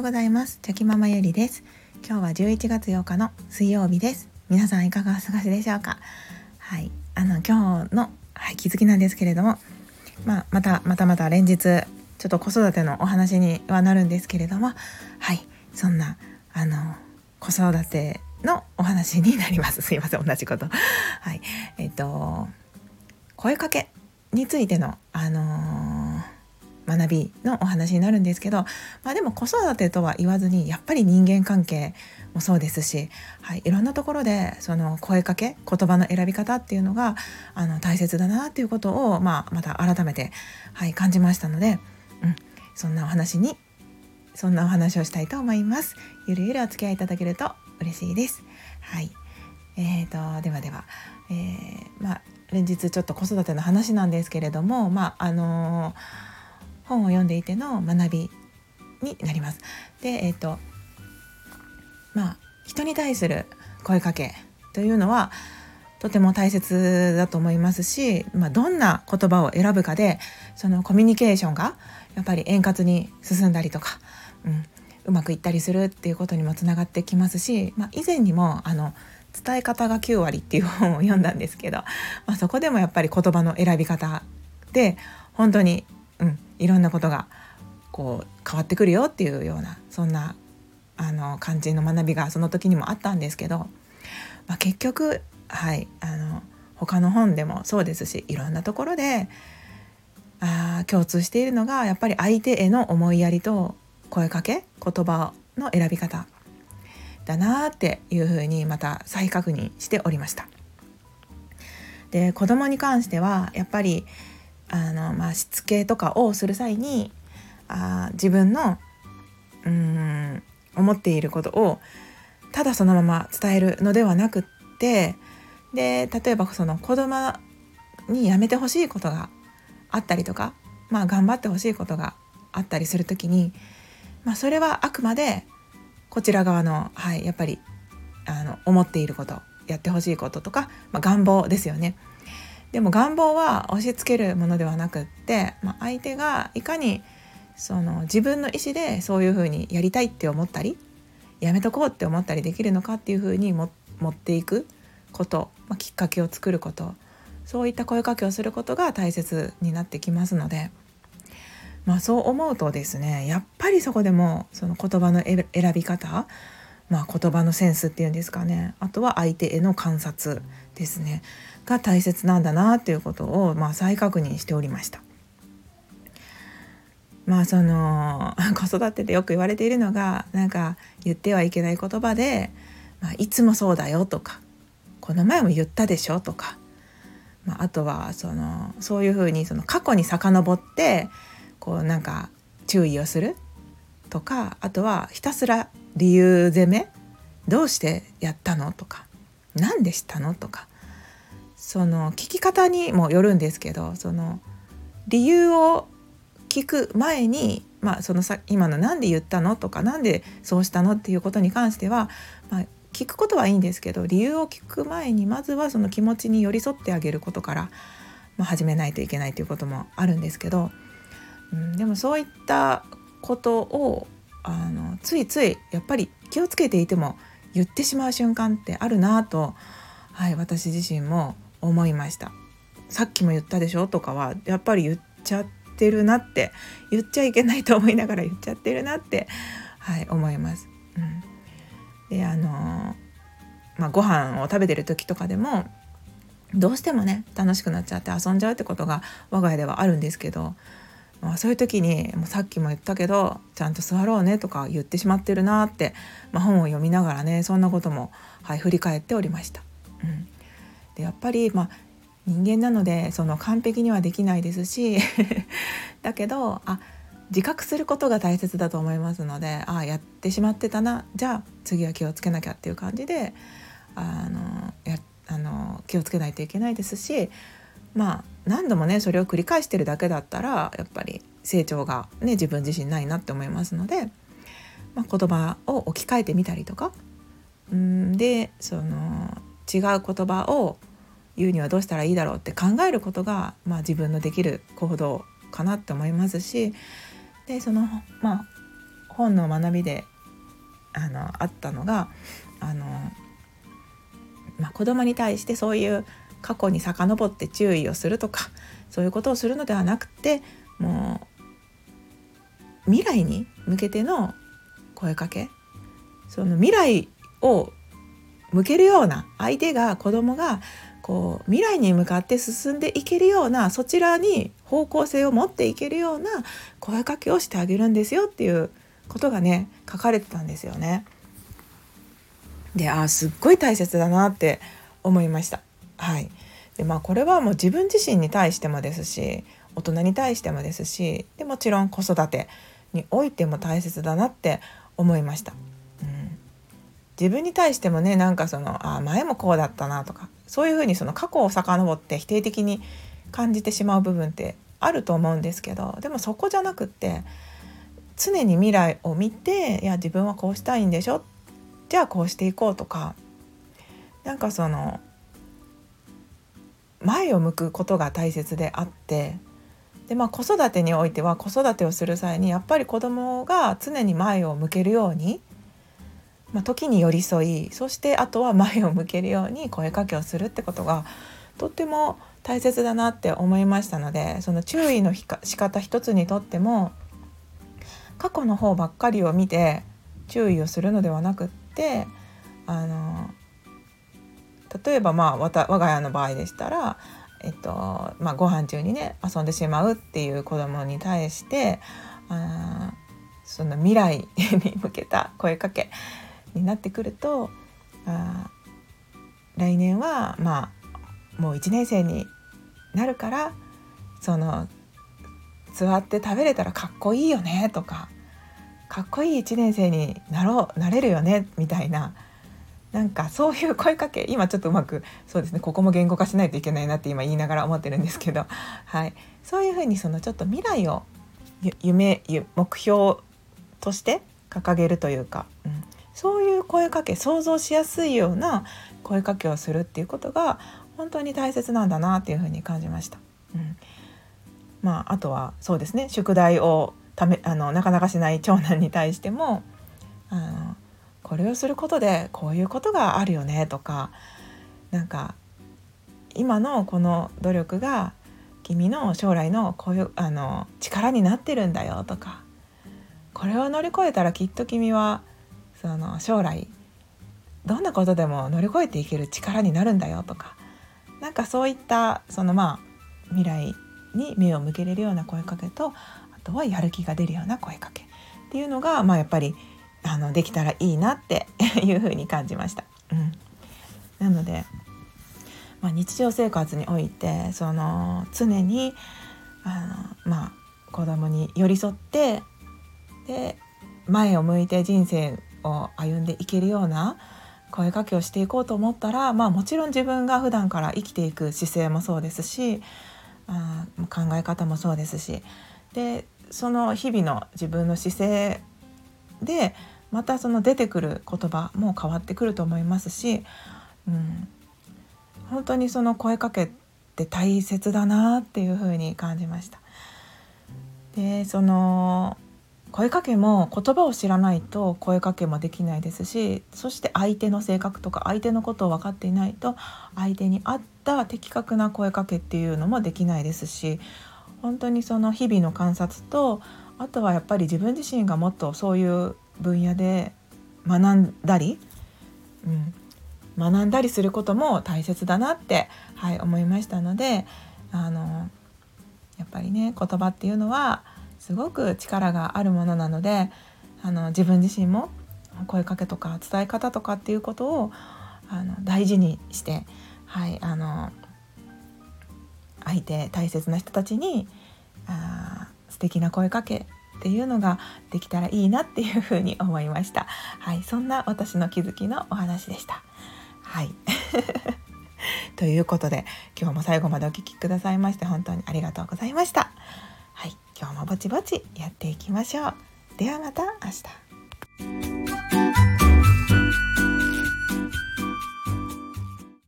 ようございます。チョキママゆりです。今日は11月8日の水曜日です。皆さんいかがお過ごしでしょうか？はい。あの今日の、はい、気づきなんですけれどもまあ、またまたまた連日ちょっと子育てのお話にはなるんですけれどもはい。そんなあの子育てのお話になります。すいません。同じこと。はい。えっと声かけについてのあのー、学びのお話になるんですけど、まあ、でも子育てとは言わずにやっぱり人間関係もそうですし、はい、いろんなところでその声かけ言葉の選び方っていうのがあの大切だなっていうことを、まあ、また改めて、はい、感じましたので、うん、そんなお話にそんなお話をしたいと思います。ゆるゆるお付き合いいただけると嬉しいです。はい、えーと、ではでは、えー、まあ連日ちょっと子育ての話なんですけれども、まああの本を読んでいての学びになります。で、えっ、ー、とまあ人に対する声かけというのはとても大切だと思いますし、まあ、どんな言葉を選ぶかでそのコミュニケーションがやっぱり円滑に進んだりとか、うん、うまくいったりするっていうことにもつながってきますし、まあ、以前にもあの伝え方が9割っていう本を読んだんですけど、まあ、そこでもやっぱり言葉の選び方で本当に、うん、いろんなことがこう変わってくるよっていうようなそんなあの感じの学びがその時にもあったんですけど、まあ、結局はいあの他の本でもそうですしいろんなところであ共通しているのがやっぱり相手への思いやりと声かけ言葉の選び方だなっていうふうにまた再確認しておりました。で子供に関してはやっぱりあの、まあ、しつけとかをする際にあ自分のうん思っていることをただそのまま伝えるのではなくってで例えばその子供にやめてほしいことがあったりとか、まあ、頑張ってほしいことがあったりする時に、まあ、それはあくまでこちら側の、はい、やっぱりあの思っていることやってほしいこととか、まあ、願望ですよね。でも願望は押し付けるものではなくって、まあ、相手がいかにその自分の意思でそういうふうにやりたいって思ったりやめとこうって思ったりできるのかっていうふうに持っていくこと、まあ、きっかけを作ることそういった声かけをすることが大切になってきますのでまあ、そう思うとですねやっぱりそこでもその言葉の選び方、まあ、言葉のセンスっていうんですかねあとは相手への観察ですねが大切なんだなっていうことを、まあ、再確認しておりました。まあその 子育てでよく言われているのがなんか言ってはいけない言葉で「まあ、いつもそうだよ」とか「この前も言ったでしょ」とか、まあ、あとはそのそういうふうにその過去に遡ってこうなんか注意をするとかあとはひたすら理由攻めどうしてやったのとか何でしたのとかその聞き方にもよるんですけどその理由を聞く前に、まあ、そのさ今の「何で言ったの?」とか「何でそうしたの?」っていうことに関しては、まあ、聞くことはいいんですけど理由を聞く前にまずはその気持ちに寄り添ってあげることから、まあ、始めないといけないということもあるんですけどうん、でもそういったことをあのついついやっぱり気をつけていても言ってしまう瞬間ってあるなと、はい、私自身も思いました。さっきも言ったでしょとかはやっぱり言っちゃってるなって言っちゃいけないと思いながら言っちゃってるなって、はい、思います。うん、であのまあ、ご飯を食べてる時とかでもどうしてもね楽しくなっちゃって遊んじゃうってことが我が家ではあるんですけどまあ、そういう時にもうさっきも言ったけどちゃんと座ろうねとか言ってしまってるなって、まあ、本を読みながらねそんなことも、はい、振り返っておりました。うん、でやっぱり、まあ、人間なのでその完璧にはできないですし だけどあ自覚することが大切だと思いますのでああやってしまってたなじゃあ次は気をつけなきゃっていう感じであのやあの気をつけないといけないですしまあ何度もねそれを繰り返してるだけだったらやっぱり成長がね自分自身ないなって思いますので、まあ、言葉を置き換えてみたりとか。うんでその違う言葉を言うにはどうしたらいいだろうって考えることが、まあ、自分のできる行動かなって思いますしでそのまあ本の学びであのあったのがあの、まあ、子供に対してそういう過去に遡って注意をするとかそういうことをするのではなくてもう未来に向けての声かけその未来を向けるような相手が子供がこう未来に向かって進んでいけるようなそちらに方向性を持っていけるような声かけをしてあげるんですよっていうことがね書かれてたんですよね。であすっごい大切だなって思いました。はい。でまあ、これはもう自分自身に対してもですし大人に対してもですしでもちろん子育てにおいても大切だなって思いました。うん、自分に対してもねなんかそのあ前もこうだったなとかそういうふうにその過去を遡って否定的に感じてしまう部分ってあると思うんですけどでもそこじゃなくって常に未来を見ていや自分はこうしたいんでしょ？じゃあこうしていこうとかなんかその前を向くことが大切であってで、まあ、子育てにおいては子育てをする際にやっぱり子どもが常に前を向けるように、まあ、時に寄り添いそしてあとは前を向けるように声かけをするってことがとっても大切だなって思いましたのでその注意のひか仕方一つにとっても過去の方ばっかりを見て注意をするのではなくってあの例えばまあ我が家の場合でしたら、えっとまあ、ご飯中にね遊んでしまうっていう子供に対してあその未来 に向けた声かけになってくるとあ来年はまあもう1年生になるからその座って食べれたらかっこいいよねとかかっこいい1年生になろうなれるよねみたいななんかそういう声かけ今ちょっとうまくそうですねここも言語化しないといけないなって今言いながら思ってるんですけど、はい、そういうふうにそのちょっと未来を夢目標として掲げるというか、うん、そういう声かけ想像しやすいような声かけをするっていうことが本当に大切なんだなっていうふうに感じました。うん、まああとはそうですね宿題をためあのなかなかしない長男に対してもあのこれをすることでこういうことがあるよねとかなんか今のこの努力が君の将来のこういうあの力になってるんだよとかこれを乗り越えたらきっと君はその将来どんなことでも乗り越えていける力になるんだよとかなんかそういったそのまあ未来に目を向けれるような声かけとあとはやる気が出るような声かけっていうのがまあやっぱりあのできたらいいなって いうふうに感じました。うん、なので、まあ、日常生活においてその常にあの、まあ、子供に寄り添ってで前を向いて人生を歩んでいけるような声かけをしていこうと思ったら、まあ、もちろん自分が普段から生きていく姿勢もそうですしあ考え方もそうですしでその日々の自分の姿勢でまたその出てくる言葉も変わってくると思いますし、うん、本当にその声かけって大切だなっていうふうに感じました。でその声かけも言葉を知らないと声かけもできないですしそして相手の性格とか相手のことを分かっていないと相手に合った的確な声かけっていうのもできないですし本当にその日々の観察とあとはやっぱり自分自身がもっとそういう分野で学んだり、うん、学んだりすることも大切だなって、はい、思いましたのであのやっぱりね言葉っていうのはすごく力があるものなのであの自分自身も声かけとか伝え方とかっていうことをあの大事にして、はい、あの相手大切な人たちにあ素敵な声かけっていうのができたらいいなっていうふうに思いました。はい、そんな私の気づきのお話でした。はい。ということで今日も最後までお聴きくださいまして本当にありがとうございました。はい、今日もぼちぼちやっていきましょう。ではまた明日。